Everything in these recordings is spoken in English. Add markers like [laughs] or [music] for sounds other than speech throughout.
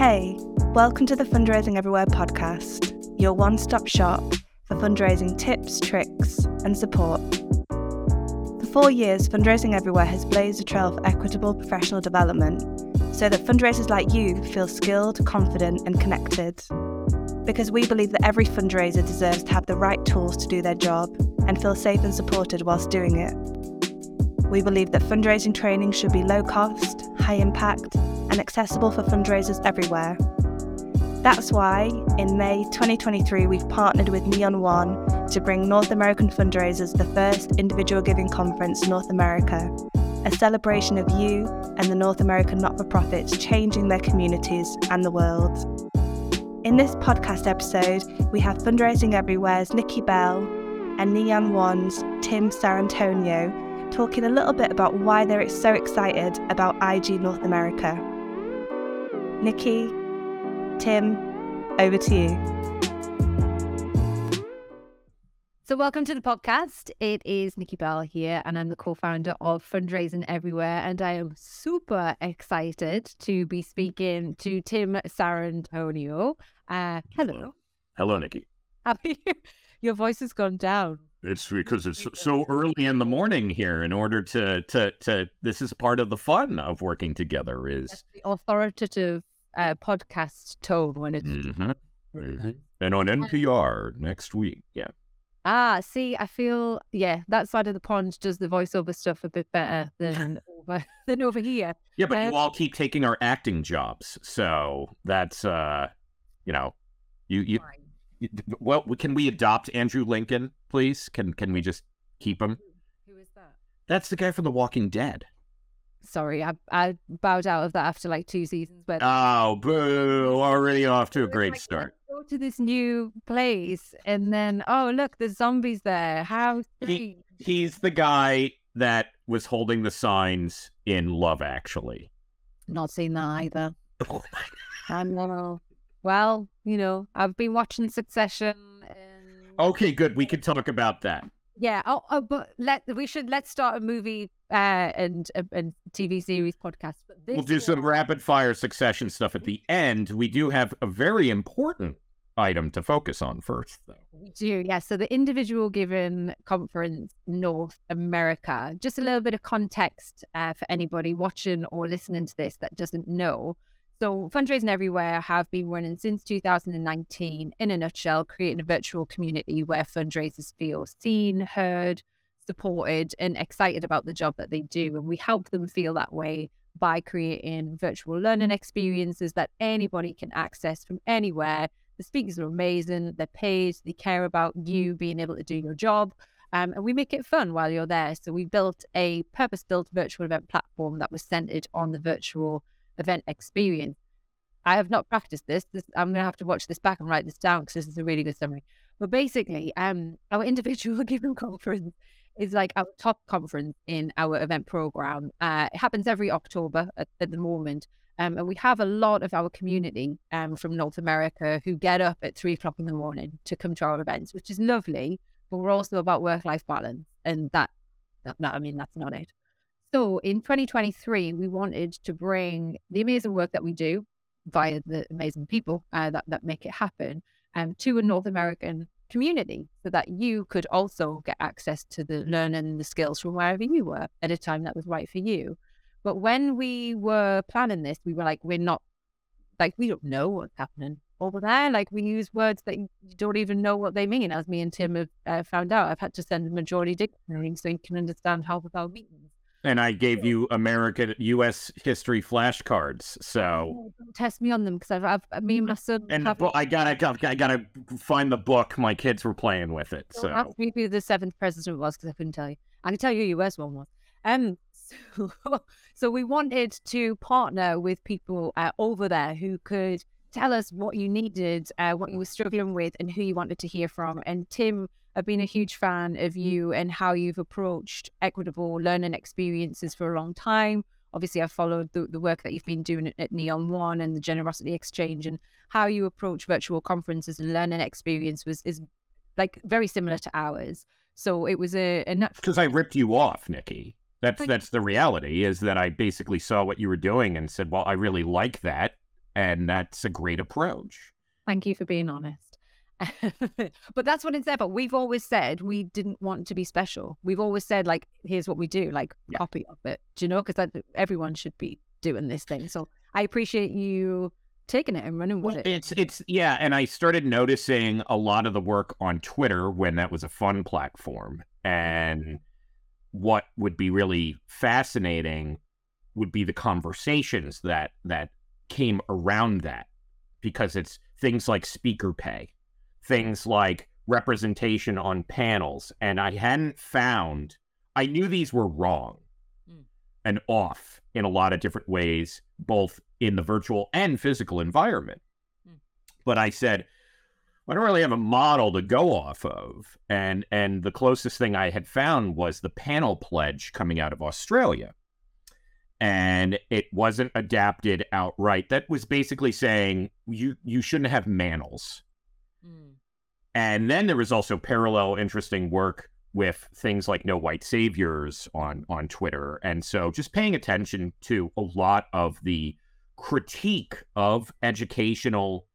Hey, welcome to the Fundraising Everywhere podcast, your one stop shop for fundraising tips, tricks, and support. For four years, Fundraising Everywhere has blazed a trail for equitable professional development so that fundraisers like you feel skilled, confident, and connected. Because we believe that every fundraiser deserves to have the right tools to do their job and feel safe and supported whilst doing it. We believe that fundraising training should be low cost, high impact, and accessible for fundraisers everywhere. That's why, in May 2023, we've partnered with Neon One to bring North American fundraisers the first individual giving conference in North America, a celebration of you and the North American not for profits changing their communities and the world. In this podcast episode, we have Fundraising Everywhere's Nikki Bell and Neon One's Tim Sarrantonio talking a little bit about why they're so excited about IG North America. Nikki, Tim, over to you. So, welcome to the podcast. It is Nikki Bell here, and I'm the co founder of Fundraising Everywhere. And I am super excited to be speaking to Tim Sarrantonio. Uh, hello. Hello, Nikki. How are you? Your voice has gone down. It's because it's so early in the morning here. In order to to to, this is part of the fun of working together. Is That's the authoritative uh, podcast tone when it's Mhm. Mhm. and on NPR next week. Yeah. ah. See, I feel yeah, that side of the pond does the voiceover stuff a bit better than [laughs] over [laughs] than over here. Yeah, but Um, you all keep taking our acting jobs, so that's uh, you know, you you. you- Well, can we adopt Andrew Lincoln, please? Can can we just keep him? Who is that? That's the guy from The Walking Dead. Sorry, I I bowed out of that after like two seasons, but Oh, boo! Already off to a great like, start. Go to this new place, and then oh look, there's zombies there. How strange. He's the guy that was holding the signs in Love Actually. Not seen that either. [laughs] Oh I know. Well, you know, I've been watching Succession. And... Okay, good. We can talk about that. Yeah. Oh, oh, but let we should let's start a movie uh, and a and TV series podcast. But this We'll do some rapid fire succession stuff at the end. We do have a very important item to focus on first, though. We do, yeah. So the individual giving conference North America. Just a little bit of context uh, for anybody watching or listening to this that doesn't know. So fundraising everywhere have been running since 2019. In a nutshell, creating a virtual community where fundraisers feel seen, heard, supported, and excited about the job that they do, and we help them feel that way by creating virtual learning experiences that anybody can access from anywhere the speakers are amazing. They're paid. They care about you being able to do your job. Um, and we make it fun while you're there. So we built a purpose built virtual event platform that was centered on the virtual event experience. I have not practiced this. this I'm going to have to watch this back and write this down because this is a really good summary. But basically, um, our [laughs] individual giving conference is like our top conference in our event program. Uh, it happens every October at, at the moment. Um, and we have a lot of our community um, from North America who get up at three o'clock in the morning to come to our events, which is lovely. But we're also about work life balance. And that, that, that, I mean, that's not it. So in 2023, we wanted to bring the amazing work that we do via the amazing people uh, that, that make it happen um, to a North American community so that you could also get access to the learning and the skills from wherever you were at a time that was right for you. But when we were planning this, we were like, we're not, like, we don't know what's happening over there. Like, we use words that you don't even know what they mean. As me and Tim have uh, found out, I've had to send a majority dictionary so you can understand half of our meetings. And I gave you American U.S. history flashcards. So, Oh, don't test me on them because I've, I've, me and my son and have I gotta, I gotta find the book. My kids were playing with it. So, ask me who the seventh president was because I couldn't tell you. I can tell you who US one was. Um, [laughs] so, so we wanted to partner with people uh, over there who could tell us what you needed, uh, what you were struggling with, and who you wanted to hear from. And Tim, I've been a huge fan of mm. you and how you've approached equitable learning experiences for a long time. Obviously, I've followed the, the work that you've been doing at, at Neon One and the Generosity Exchange, and how you approach virtual conferences and learning experience was is like very similar to ours. So it was a, because I ripped you off, Nikki. That's But- that's the reality. Is that I basically saw what you were doing and said, "Well, I really like that," and that's a great approach. Thank you for being honest. [laughs] but that's what it's there. But we've always said we didn't want to be special. We've always said like, here's what we do, like Yeah. copy of it. Do you know? Because everyone should be doing this thing. So I appreciate you taking it and running with Well, it. it's it's yeah, and I started noticing a lot of the work on Twitter when that was a fun platform, mm-hmm. and what would be really fascinating would be the conversations that that came around that, because it's things like speaker pay, things like representation on panels, and I hadn't found. I knew these were wrong Mm. and off in a lot of different ways, both in the virtual and physical environment. But I said, I don't really have a model to go off of. And and the closest thing I had found was the panel pledge coming out of Australia. And it wasn't adapted outright. That was basically saying you you shouldn't have manels. Mm. And then there was also parallel interesting work with things like no white saviors on on Twitter. And so just paying attention to a lot of the critique of educational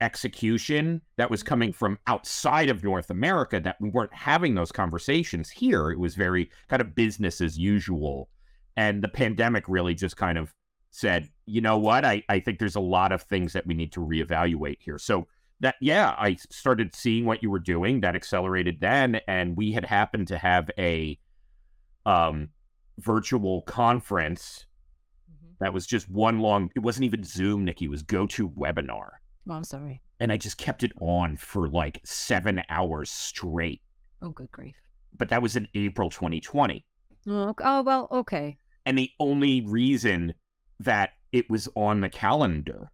execution that was coming from outside of North America that we weren't having those conversations here. It was very kind of business as usual. And the pandemic really just kind of said, you know what? I, I think there's a lot of things that we need to reevaluate here. So that yeah, I started seeing what you were doing. That accelerated then, and we had happened to have a um, virtual conference Mhm. that was just one long. It wasn't even Zoom, Nikki. It was GoToWebinar, Oh, I'm sorry. and I just kept it on for like seven hours straight. Oh, good grief. But that was in April 2020, Oh, oh well, okay. and the only reason that it was on the calendar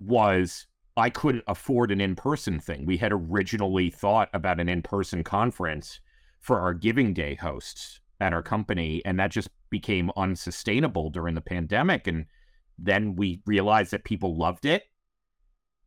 was I couldn't afford an in person thing. We had originally thought about an in person conference for our Giving Day hosts at our company, and that just became unsustainable during the pandemic. And then we realized that people loved it.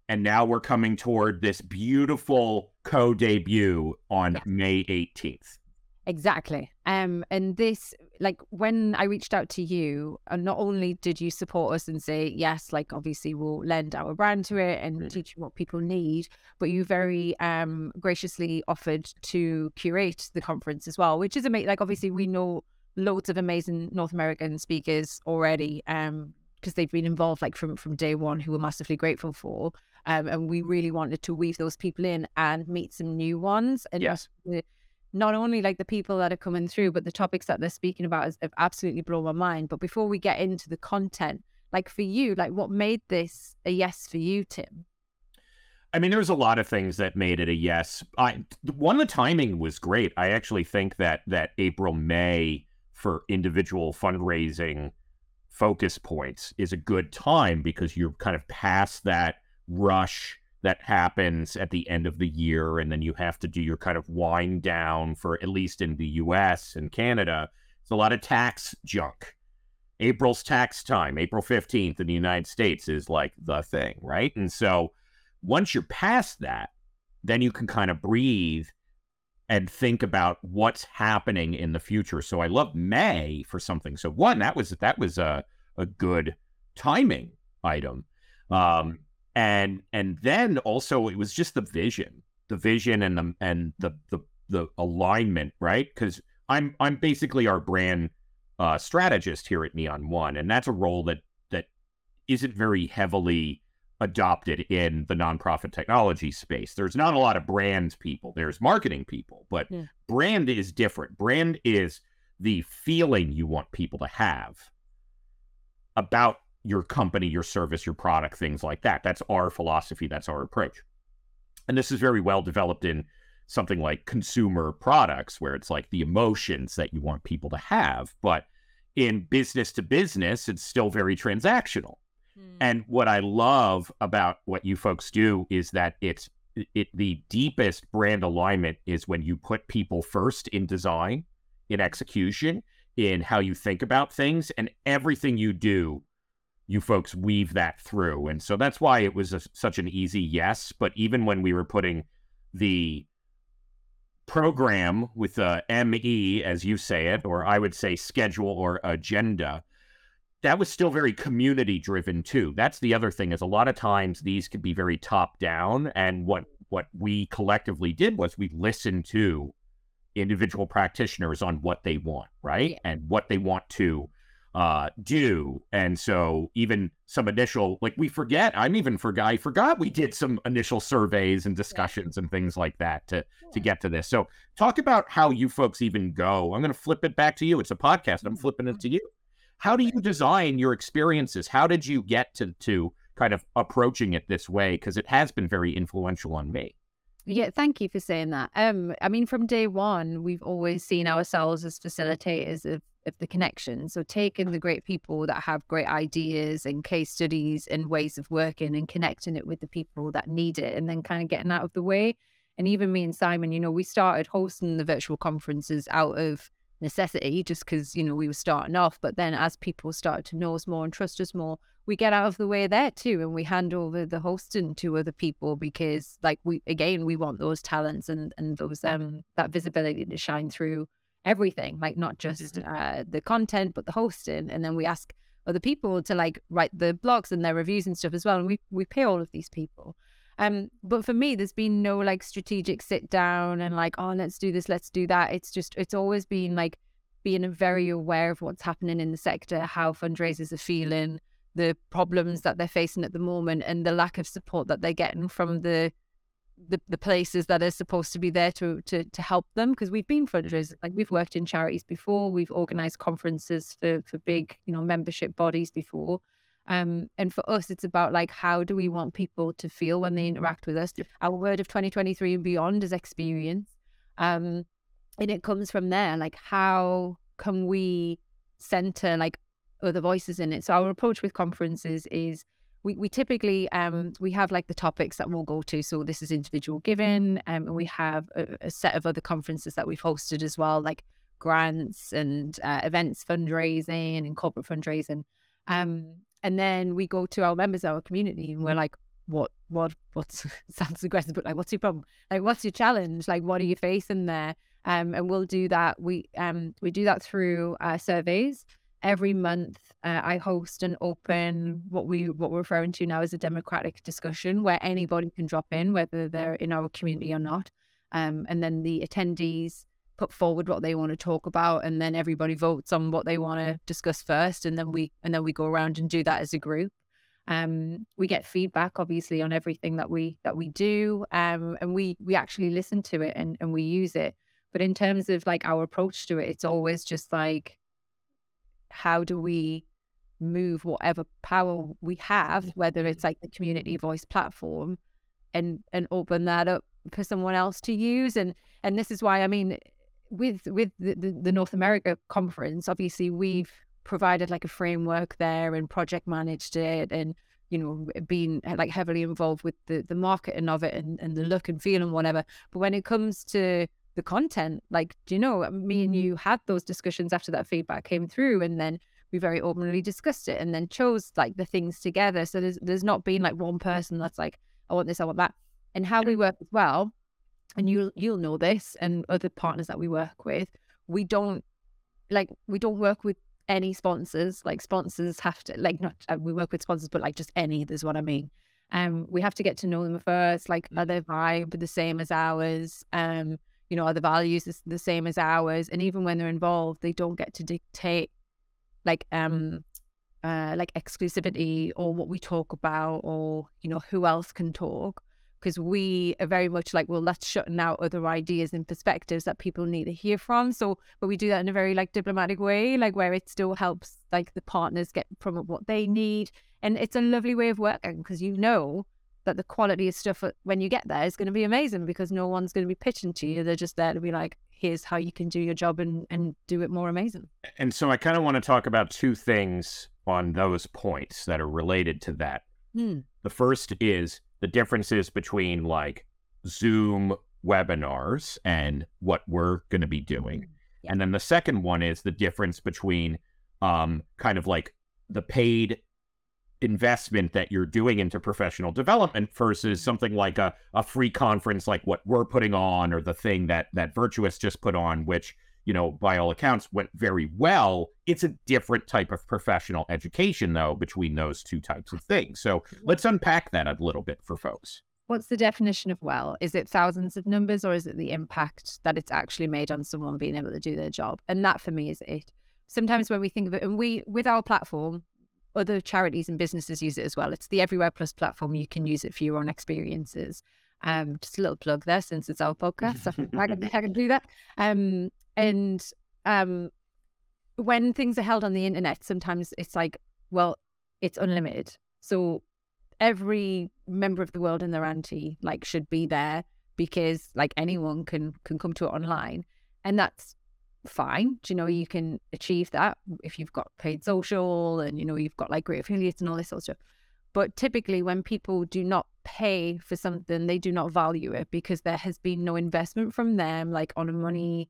And now we're coming toward this beautiful co debut on. May 18th. Exactly. Um, and this, like, when I reached out to you, and not only did you support us and say yes, like, obviously we'll lend our brand to it and Mhm. teach what people need, but you very um graciously offered to curate the conference as well, which is amazing. Like, obviously we know loads of amazing North American speakers already, um, because they've been involved like from from day one, who we're massively grateful for. Um, and we really wanted to weave those people in and meet some new ones and Yes. the- not only like the people that are coming through, but the topics that they're speaking about has, have absolutely blown my mind. But before we get into the content, like for you, like what made this a yes for you, Tim? I mean, there was a lot of things that made it a yes. I one the timing was great. I actually think that that April May for individual fundraising focus points is a good time because you're kind of past that rush that happens at the end of the year, and then you have to do your kind of wind down for at least in the U.S. and Canada. It's a lot of tax junk. April's tax time, April 15th in the United States is like the thing, right? And so once you're past that, then you can kind of breathe and think about what's happening in the future. So I love May for something. So one, that was that was a a good timing item. Um and and then also it was just the vision. The vision and the and the the the alignment, right? Because I'm I'm basically our brand uh, strategist here at Neon One, and that's a role that that isn't very heavily adopted in the nonprofit technology space. There's not a lot of brand people. There's marketing people, but Yeah. brand is different. Brand is the feeling you want people to have about your company, your service, your product, things like that. That's our philosophy. That's our approach. And this is very well developed in something like consumer products, where it's like the emotions that you want people to have. But in business to business, it's still very transactional. Hmm. And what I love about what you folks do is that it's it the deepest brand alignment is when you put people first in design, in execution, in how you think about things, and everything you do, you folks weave that through. And so that's why it was a, such an easy yes. But even when we were putting the program with the ME, as you say it, or I would say schedule or agenda, that was still very community driven too. That's the other thing is a lot of times these could be very top down. And what what we collectively did was we listened to individual practitioners on what they want, right? And what they want to uh, do. And so even some initial, like we forget, I'm even forgot, I forgot we did some initial surveys and discussions yeah. and things like that to, yeah. to get to this. So talk about how you folks even go. I'm going to flip it back to you. It's a podcast. I'm flipping it to you. How do you design your experiences? How did you get to, to kind of approaching it this way? Because it has been very influential on me. Yeah, thank you for saying that. Um, I mean, from day one, we've always seen ourselves as facilitators of, of the connection. So taking the great people that have great ideas and case studies and ways of working and connecting it with the people that need it and then kind of getting out of the way. And even me and Simon, you know, we started hosting the virtual conferences out of necessity just because, you know, we were starting off. But then as people started to know us more and trust us more, we get out of the way there too and we hand over the hosting to other people because like we again we want those talents and and those um that visibility to shine through everything like not just mm-hmm. uh, the content but the hosting and then we ask other people to like write the blogs and their reviews and stuff as well and we we pay all of these people um but for me there's been no like strategic sit down and like oh let's do this let's do that it's just it's always been like being very aware of what's happening in the sector how fundraisers are feeling the problems that they're facing at the moment and the lack of support that they're getting from the the, the places that are supposed to be there to to to help them because we've been fundraisers like we've worked in charities before we've organized conferences for for big you know membership bodies before. Um and for us it's about like how do we want people to feel when they interact with us? Our word of 2023 and beyond is experience. Um and it comes from there like how can we center like other voices in it. So our approach with conferences is we, we typically um we have like the topics that we'll go to. So this is individual giving, um, and we have a, a set of other conferences that we've hosted as well, like grants and uh, events fundraising and corporate fundraising. Um, and then we go to our members, our community, and we're like, what, what, what [laughs] sounds aggressive, but like, what's your problem? Like, what's your challenge? Like, what are you facing there? Um, and we'll do that. We um we do that through uh, surveys every month uh, I host an open what we what we're referring to now as a democratic discussion where anybody can drop in whether they're in our community or not. Um, and then the attendees put forward what they want to talk about and then everybody votes on what they want to discuss first and then we and then we go around and do that as a group. Um, we get feedback obviously on everything that we that we do um, and we we actually listen to it and, and we use it. But in terms of like our approach to it it's always just like how do we move whatever power we have, whether it's like the community voice platform, and and open that up for someone else to use. And and this is why I mean, with with the, the, the North America conference, obviously we've provided like a framework there and project managed it and you know being like heavily involved with the the marketing of it and, and the look and feel and whatever but when it comes to the content. Like, do you know, me and mm-hmm. you had those discussions after that feedback came through, and then we very openly discussed it, and then chose like the things together. So there's there's not been like one person that's like, I want this, I want that, and how we work as well. And you'll you'll know this, and other partners that we work with, we don't like we don't work with any sponsors. Like sponsors have to like not uh, we work with sponsors, but like just any. Is what I mean. Um, we have to get to know them first. Like, are their vibe the same as ours? Um, you know, are the values the same as ours? And even when they're involved, they don't get to dictate like um uh like exclusivity or what we talk about or you know who else can talk. Because we are very much like well let's shutting out other ideas and perspectives that people need to hear from. So but we do that in a very like diplomatic way like where it still helps like the partners get from what they need. And it's a lovely way of working because you know that the quality of stuff when you get there is going to be amazing because no one's going to be pitching to you. They're just there to be like, here's how you can do your job and, and do it more amazing. And so I kind of want to talk about two things on those points that are related to that. Hmm. The first is the differences between like Zoom webinars and what we're going to be doing. Mm-hmm. Yeah. And then the second one is the difference between um, kind of like the paid investment that you're doing into professional development versus something like a, a free conference like what we're putting on or the thing that that virtuous just put on which you know, by all accounts, went very well. It's a different type of professional education, though, between those two types of things. So let's unpack that a little bit for folks. What's the definition of well? Is it thousands of numbers or is it the impact that it's actually made on someone being able to do their job? And that for me is it. Sometimes when we think of it, and we, with our platform, other charities and businesses use it as well. It's the Everywhere Plus platform. You can use it for your own experiences. Um, just a little plug there since it's our podcast. I, can, I can do that. Um, and um, when things are held on the internet, sometimes it's like, well, it's unlimited. So every member of the world and their auntie like should be there because like anyone can can come to it online, and that's fine. Do you know you can achieve that if you've got paid social and you know you've got like great affiliates and all this sort of stuff. But typically, when people do not pay for something, they do not value it because there has been no investment from them, like on a money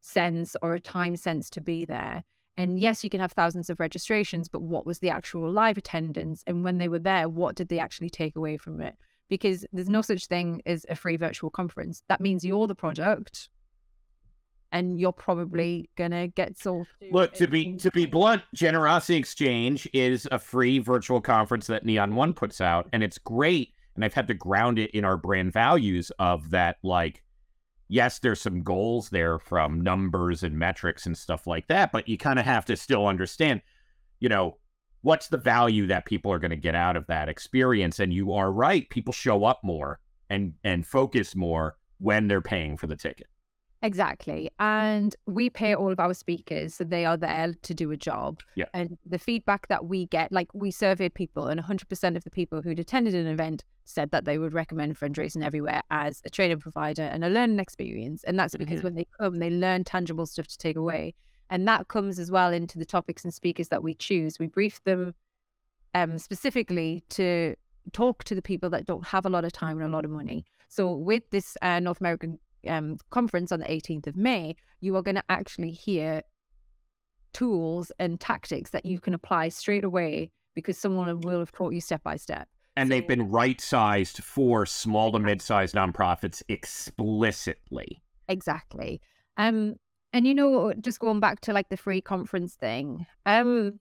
sense or a time sense to be there. And yes, you can have thousands of registrations, but what was the actual live attendance? And when they were there, what did they actually take away from it? Because there's no such thing as a free virtual conference. That means you're the product and you're probably gonna get sold. Look, to be to be blunt, Generosity Exchange is a free virtual conference that Neon One puts out, and it's great. And I've had to ground it in our brand values of that, like, yes, there's some goals there from numbers and metrics and stuff like that, but you kind of have to still understand, you know, what's the value that people are going to get out of that experience. And you are right, people show up more and and focus more when they're paying for the ticket. Exactly. And we pay all of our speakers, so they are there to do a job. Yeah. And the feedback that we get, like we surveyed people, and 100% of the people who'd attended an event said that they would recommend fundraising everywhere as a training provider and a learning experience. And that's because mm-hmm. when they come, they learn tangible stuff to take away. And that comes as well into the topics and speakers that we choose. We brief them um, specifically to talk to the people that don't have a lot of time and a lot of money. So with this uh, North American um, conference on the 18th of May, you are going to actually hear tools and tactics that you can apply straight away because someone will have taught you step by step. And so, they've been right sized for small to mid sized nonprofits explicitly. Exactly. Um, and you know, just going back to like the free conference thing, um,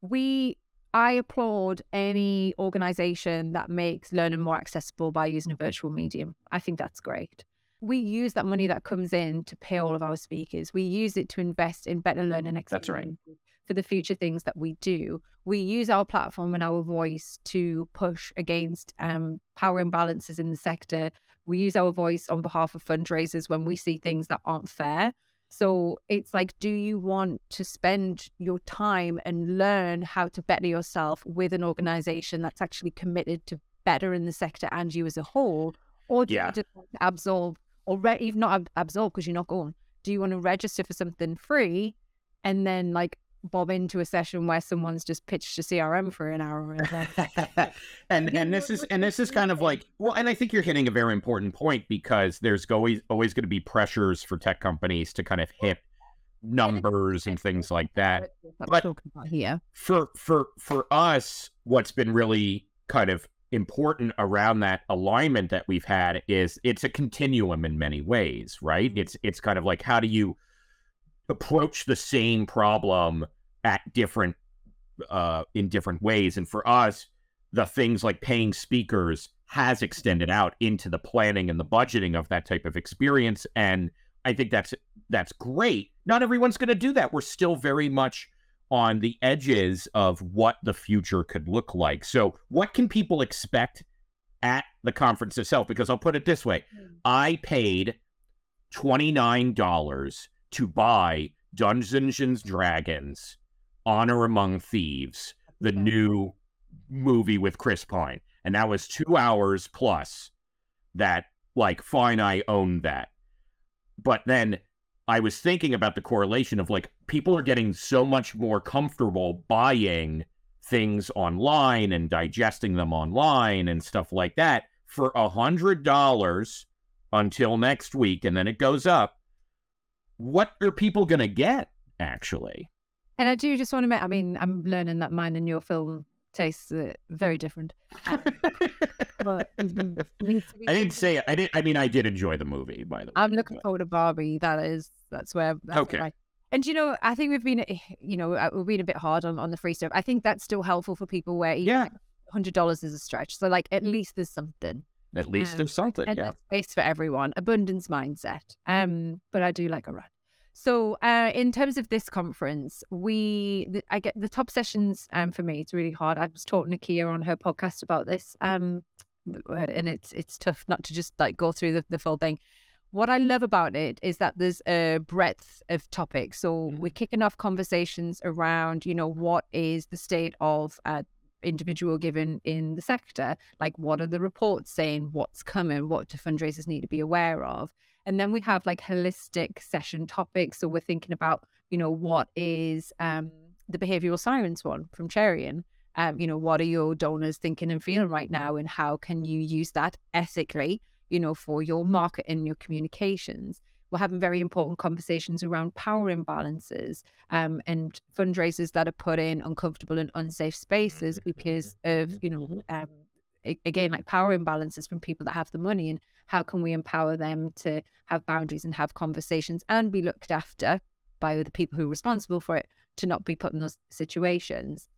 we I applaud any organization that makes learning more accessible by using a virtual medium. I think that's great we use that money that comes in to pay all of our speakers. We use it to invest in better learning experiences. That's right. For the future things that we do, we use our platform and our voice to push against um, power imbalances in the sector. We use our voice on behalf of fundraisers when we see things that aren't fair. So it's like, do you want to spend your time and learn how to better yourself with an organization that's actually committed to better in the sector and you as a whole? Or do yeah. you just absorb or re- even not ab- absorb because you're not going. Do you want to register for something free and then like bob into a session where someone's just pitched a CRM for an hour [laughs] and and this is and this is kind of like well and I think you're hitting a very important point because there's always always going to be pressures for tech companies to kind of hit numbers and things like that. But here for for for us what's been really kind of important around that alignment that we've had is it's a continuum in many ways, right? Mm-hmm. It's it's kind of like how do you approach the same problem at different uh in different ways and for us the things like paying speakers has extended out into the planning and the budgeting of that type of experience and I think that's that's great. Not everyone's going to do that. We're still very much on the edges of what the future could look like. So, what can people expect at the conference itself? Because I'll put it this way hmm. I paid $29 to buy Dungeons and Dragons Honor Among Thieves, the new movie with Chris Pine. And that was two hours plus that, like, fine, I owned that. But then I was thinking about the correlation of like people are getting so much more comfortable buying things online and digesting them online and stuff like that for a hundred dollars until next week and then it goes up. What are people gonna get actually? And I do just want to make I mean, I'm learning that mine and your film tastes uh, very different. [laughs] but [laughs] I didn't say. I didn't. I mean, I did enjoy the movie. By the way, I'm looking forward to Barbie. That is, that's where. That's Okay. Right. And you know, I think we've been, eh, you know, uh, we've been a bit hard on, on the free stuff. I think that's still helpful for people where Yeah. hundred dollars is a stretch. So like, at least there's something. At least Um, there's something. and Yeah. space for everyone. Abundance mindset. Um, but I do like a run. So, uh, in terms of this conference, we the, I get the top sessions. Um, for me, it's really hard. I was talking to Kia on her podcast about this. Um, and it's it's tough not to just like go through the, the full thing. What I love about it is that there's a breadth of topics. So we're kicking off conversations around, you know, what is the state of uh, individual giving in the sector? Like, what are the reports saying? What's coming? What do fundraisers need to be aware of? And then we have like holistic session topics. So we're thinking about, you know, what is um, the behavioral science one from Cherian? Um, you know, what are your donors thinking and feeling right now? And how can you use that ethically, you know, for your market and your communications? We're having very important conversations around power imbalances um, and fundraisers that are put in uncomfortable and unsafe spaces because of, you know, um, again, like power imbalances from people that have the money and how can we empower them to have boundaries and have conversations and be looked after by the people who are responsible for it to not be put in those situations.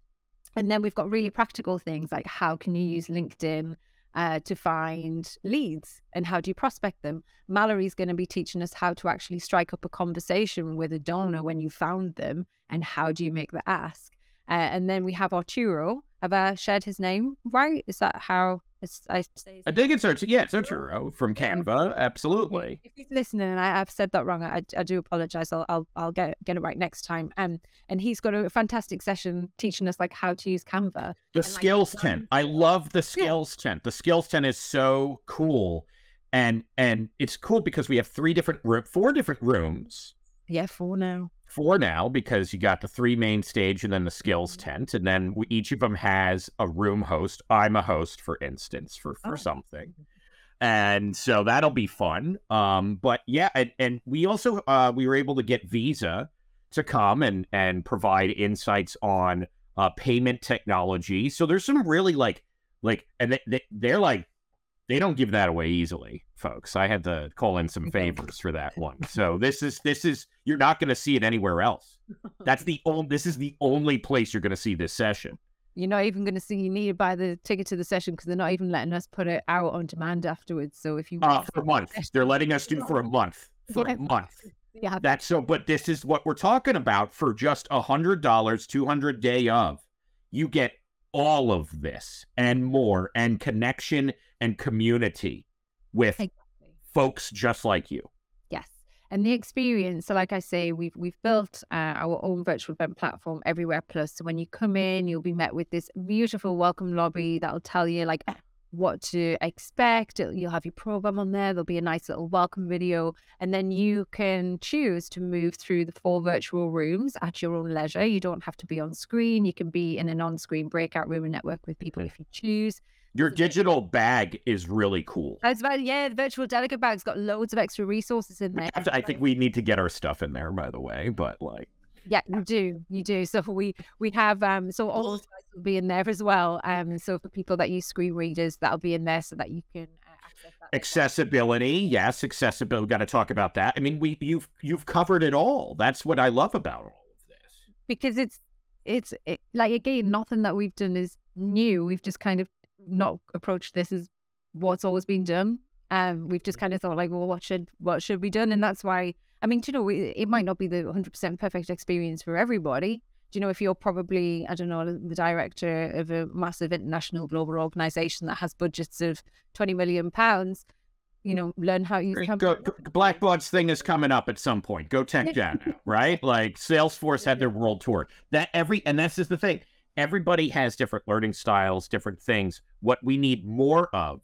And then we've got really practical things like how can you use LinkedIn uh, to find leads and how do you prospect them? Mallory's going to be teaching us how to actually strike up a conversation with a donor when you found them and how do you make the ask. Uh, and then we have Arturo. Have I shared his name right? Is that how I say? I think it's Arturo. Yeah, it's Arturo [laughs] from Canva. Absolutely. if he's listening and I, I've said that wrong, I, I do apologize. I'll, I'll I'll get get it right next time. Um, and he's got a fantastic session teaching us like how to use Canva. The like, skills one- tent. I love the skills tent. The skills tent is so cool, and and it's cool because we have three different room, four different rooms. Yeah, four now. Four now because you got the three main stage and then the skills tent, and then we, each of them has a room host. I'm a host, for instance, for for Oh. something, and so that'll be fun. Um, but yeah, and, and we also uh we were able to get Visa to come and and provide insights on uh payment technology. So there's some really like like and they, they they're like they don't give that away easily, folks. I had to call in some favors for that one. [laughs] So this is this is you're not going to see it anywhere else. That's the [laughs] only this is the only place you're going to see this session. You're not even going to see you need to buy the ticket to the session because they're not even letting us put it out on demand afterwards. So if you Uh for a month. They're letting us do for a month. For a month. yeah, That's so, but this is what we're talking about for just a hundred dollars, two hundred day of. You get all of this and more, and connection and community with exactly. folks just like you. Yes. And the experience, so like I say, we've we've built uh, our own virtual event platform everywhere plus. So when you come in, you'll be met with this beautiful welcome lobby that'll tell you like [clears throat] what to expect. You'll have your program on there. There'll be a nice little welcome video, and then you can choose to move through the four virtual rooms at your own leisure. You don't have to be on screen. You can be in an on-screen breakout room and network with people if you choose. Your digital bag is really cool. That's about yeah. The virtual delegate bag's got loads of extra resources in there. I think we need to get our stuff in there, by the way. But like, Yeah, you do. You do. So we we have um so all the slides will be in there as well. Um so for people that use screen readers, that'll be in there so that you can uh, access that. accessibility, yes, accessibility. We've got to talk about that. I mean, we you've you've covered it all. That's what I love about all of this. because it's it's it, like again nothing that we've done is new. We've just kind of not approached this as what's always been done. Um, we've just kind of thought like, well, what should what should be done, and that's why. I mean, you know, it, it might not be the 100% perfect experience for everybody. Do you know if you're probably, I don't know, the director of a massive international global organization that has budgets of 20 million pounds, you know, learn how you use Go. Blackbaud's thing is coming up at some point. Go Tech [laughs] Gen, right? Like Salesforce had their world tour. That every and this is the thing. Everybody has different learning styles, different things. What we need more of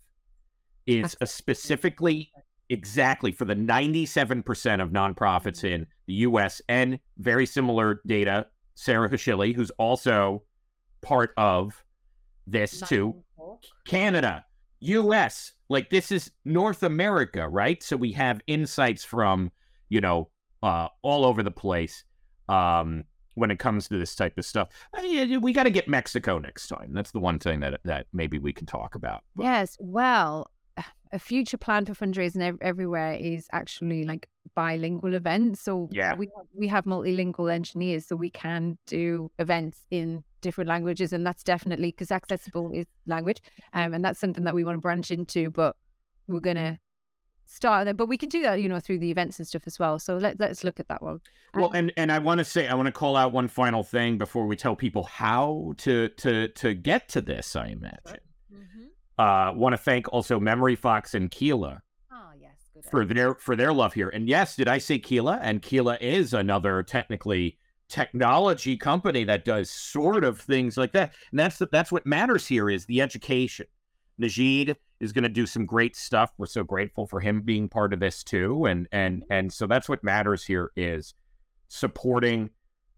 is a specifically exactly for the 97% of nonprofits in the US and very similar data. Sarah Hashili, who's also part of this too, Canada, US, like this is North America, right? So we have insights from, you know, uh, all over the place. Um, when it comes to this type of stuff. We got to get Mexico next time. That's the one thing that that maybe we can talk about. But... Yes, well, [sighs] a future plan for fundraising everywhere is actually like bilingual events. So yeah, we we have multilingual engineers, so we can do events in different languages, and that's definitely because accessible is language, um, and that's something that we want to branch into. But we're gonna start there, but we can do that, you know, through the events and stuff as well. So let let's look at that one. Um, well, and and I want to say I want to call out one final thing before we tell people how to to to get to this. I imagine. Mm-hmm. Uh, want to thank also Memory Fox and Keela. Oh yes, for their for their love here. And yes, did I say Keela? And Keela is another technically technology company that does sort of things like that. And that's the, that's what matters here is the education. Najid is going to do some great stuff. We're so grateful for him being part of this too. And and mm-hmm. and so that's what matters here is supporting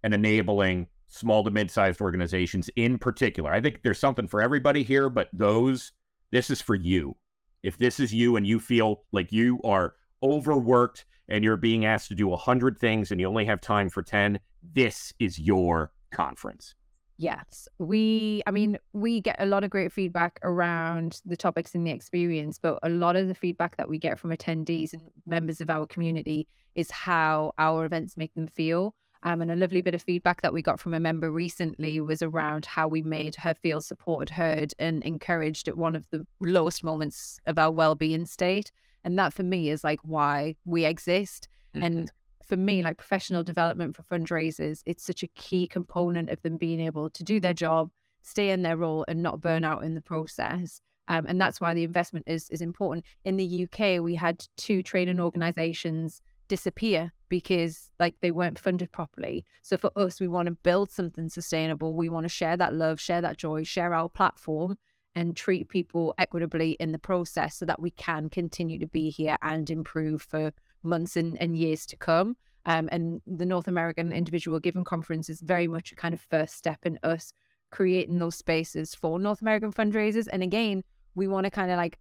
and enabling small to mid-sized organizations in particular. I think there's something for everybody here, but those this is for you. If this is you and you feel like you are overworked and you're being asked to do 100 things and you only have time for 10, this is your conference. Yes, we, I mean, we get a lot of great feedback around the topics in the experience, but a lot of the feedback that we get from attendees and members of our community is how our events make them feel. Um, and a lovely bit of feedback that we got from a member recently was around how we made her feel supported, heard, and encouraged at one of the lowest moments of our well-being state. And that for me is like why we exist. Mm-hmm. And for me, like professional development for fundraisers, it's such a key component of them being able to do their job, stay in their role, and not burn out in the process. Um, and that's why the investment is is important. In the UK, we had two training organisations disappear because like they weren't funded properly. So for us, we want to build something sustainable. We want to share that love, share that joy, share our platform and treat people equitably in the process so that we can continue to be here and improve for months and, and years to come. Um, and the North American Individual Giving Conference is very much a kind of first step in us creating those spaces for North American fundraisers. And again, we want to kind of like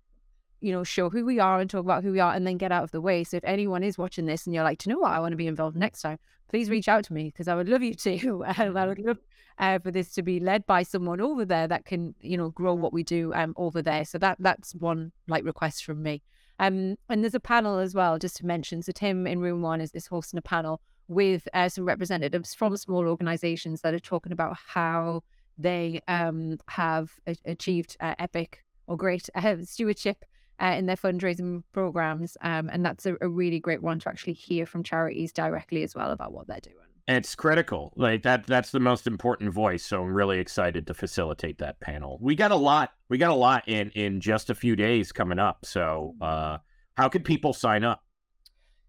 you know, show who we are and talk about who we are and then get out of the way. So if anyone is watching this and you're like, you know what? I want to be involved next time, please reach out to me because I would love you to. [laughs] [laughs] I would love uh, for this to be led by someone over there that can, you know, grow what we do um, over there. So that that's one like request from me. Um, and there's a panel as well, just to mention. So Tim in room one is, is hosting a panel with uh, some representatives from small organizations that are talking about how they um, have a- achieved uh, epic or great uh, stewardship uh, in their fundraising programs. Um, and that's a, a, really great one to actually hear from charities directly as well about what they're doing. It's critical. Like that that's the most important voice. So I'm really excited to facilitate that panel. We got a lot we got a lot in in just a few days coming up. So uh how could people sign up?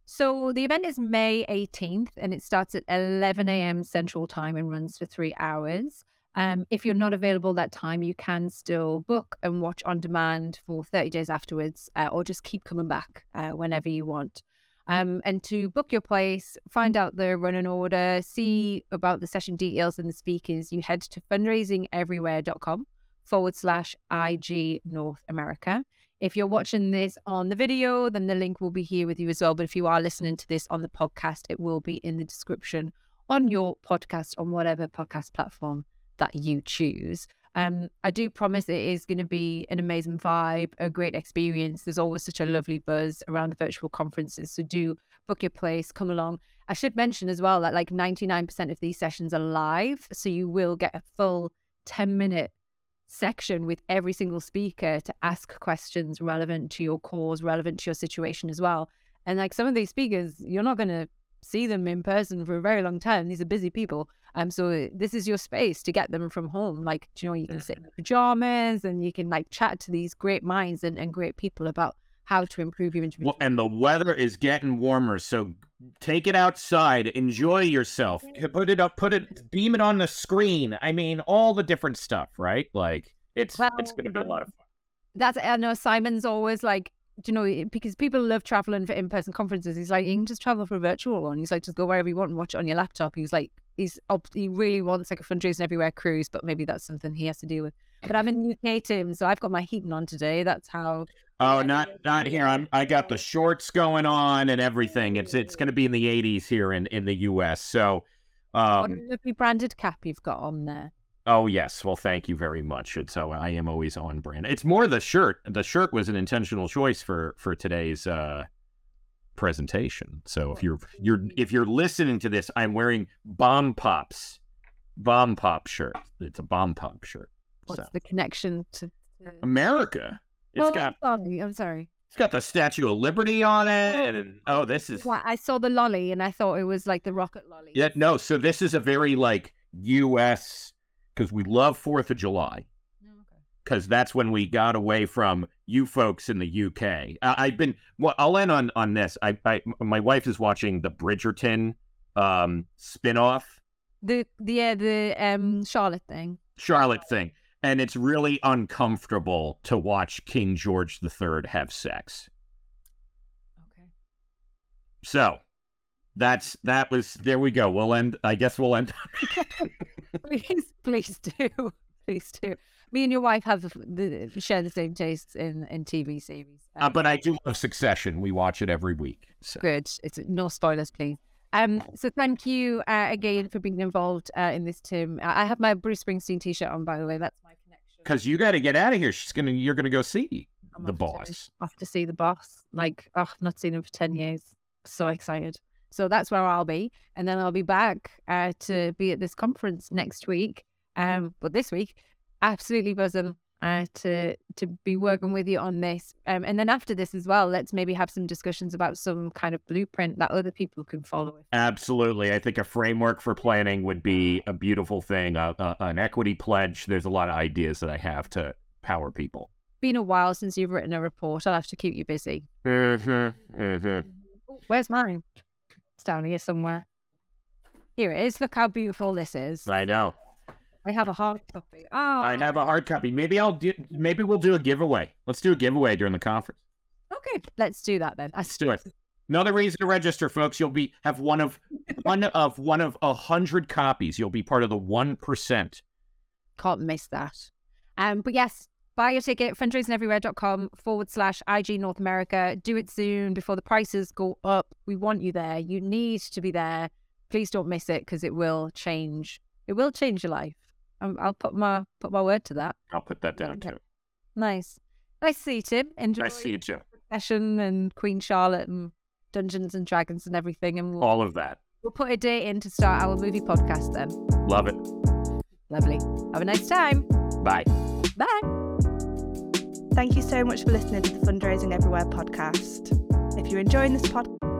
So the event is May 18th and it starts at 11 a.m. Central Time and runs for three hours. Um, if you're not available that time, you can still book and watch on demand for 30 days afterwards, uh, or just keep coming back uh, whenever you want. Mm-hmm. Um, and to book your place, find mm-hmm. out the running order, mm-hmm. see about the session details and the speakers, you head to fundraisingeverywhere.com forward slash IG North America. If you're watching this on the video, then the link will be here with you as well. But if you are listening to this on the podcast, it will be in the description on your podcast on whatever podcast platform that you choose. Um, I do promise it is going to be an amazing vibe, a great experience. There's always such a lovely buzz around the virtual conferences. So do book your place, come along. I should mention as well that like 99% of these sessions are live. So you will get a full 10 minute section with every single speaker to ask questions relevant to your cause, relevant to your situation as well. And like some of these speakers, you're not going to see them in person for a very long time. These are busy people. Um, so this is your space to get them from home. Like, you know, you can sit in pajamas and you can like chat to these great minds and, and great people about how to improve your Well, and the weather is getting warmer, so take it outside, enjoy yourself, put it up, put it, beam it on the screen. I mean, all the different stuff, right? Like, it's well, it's going to be a lot of fun. That's I know Simon's always like you know, because people love traveling for in-person conferences. He's like, you can just travel for a virtual one. He's like, just go wherever you want and watch it on your laptop. He's like, he's he really wants like a fundraising everywhere cruise, but maybe that's something he has to deal with. But I'm in UK, Tim, so I've got my heating on today. That's how. Oh, not not here. I'm I got the shorts going on and everything. It's it's going to be in the 80s here in in the US. So what a Um, lovely branded cap you've got on there. Oh yes, well, thank you very much. It's so I am always on brand. It's more the shirt. The shirt was an intentional choice for for today's uh presentation. So if you're you're if you're listening to this, I'm wearing Bomb Pops, Bomb Pop shirt. It's a Bomb Pop shirt. What's So the connection to? to... America. It's Oh, got I'm sorry. I'm sorry. it's got the Statue of Liberty on it, and oh, this is Why, I saw the lolly and I thought it was like the rocket lolly. yeah no. So this is a very like U.S. because we love Fourth of July. Oh, okay. because that's when we got away from you folks in the UK. I, I've been well. I'll end on on this. I, I my wife is watching the Bridgerton um spinoff The the yeah the um Charlotte thing. Charlotte thing, and it's really uncomfortable to watch King George III have sex. Okay. So that's that was there. We go. We'll end. I guess we'll end. [laughs] please, please do, please do. Me and your wife have the, share the same tastes in in TV series. Uh, but I do love Succession. We watch it every week. So. good. It's no spoilers, please. Um, so thank you uh, again for being involved uh, in this, Tim. I I have my Bruce Springsteen T-shirt on, by the way. That's my connection. Because you got to get out of here. She's gonna. You're gonna go see I'm the off to- boss. off to see the boss. Like, oh, I've not seen him for 10 years. So excited. So that's where I'll be. And then I'll be back uh, to be at this conference next week. Um, but this week, absolutely buzzing uh, to to be working with you on this. Um, and then after this as well, let's maybe have some discussions about some kind of blueprint that other people can follow. Absolutely. I think a framework for planning would be a beautiful thing. Uh, uh, an equity pledge. There's a lot of ideas that I have to power people. Been a while since you've written a report. I'll have to keep you busy. Mm-hmm, mm-hmm. Where's mine? It's down here somewhere. Here it is. Look how beautiful this is. I know. I have a hard copy. Oh, I have a hard copy. Maybe I'll do. Maybe we'll do a giveaway. Let's do a giveaway during the conference. Okay, let's do that then. Let's do it. Another reason to register, folks. You'll be have one of one of one of a hundred copies. You'll be part of the one percent. can't miss that. Um, but yes, buy your ticket, fundraisingeverywhere.com forward slash IG North America. Do it soon before the prices go up. We want you there. You need to be there. Please don't miss it because it will change. It will change your life. Um, I'll put my put my word to that. I'll put that down Okay. too. Nice. Nice to see you, Tim. Enjoy Nice to see you too. Succession and Queen Charlotte and Dungeons and Dragons and everything. And we'll, All of that. we'll put a date in to start our movie podcast then. Love it. Lovely. Have a nice time. Bye. Bye. Thank you so much for listening to the Fundraising Everywhere podcast. If you're enjoying this podcast,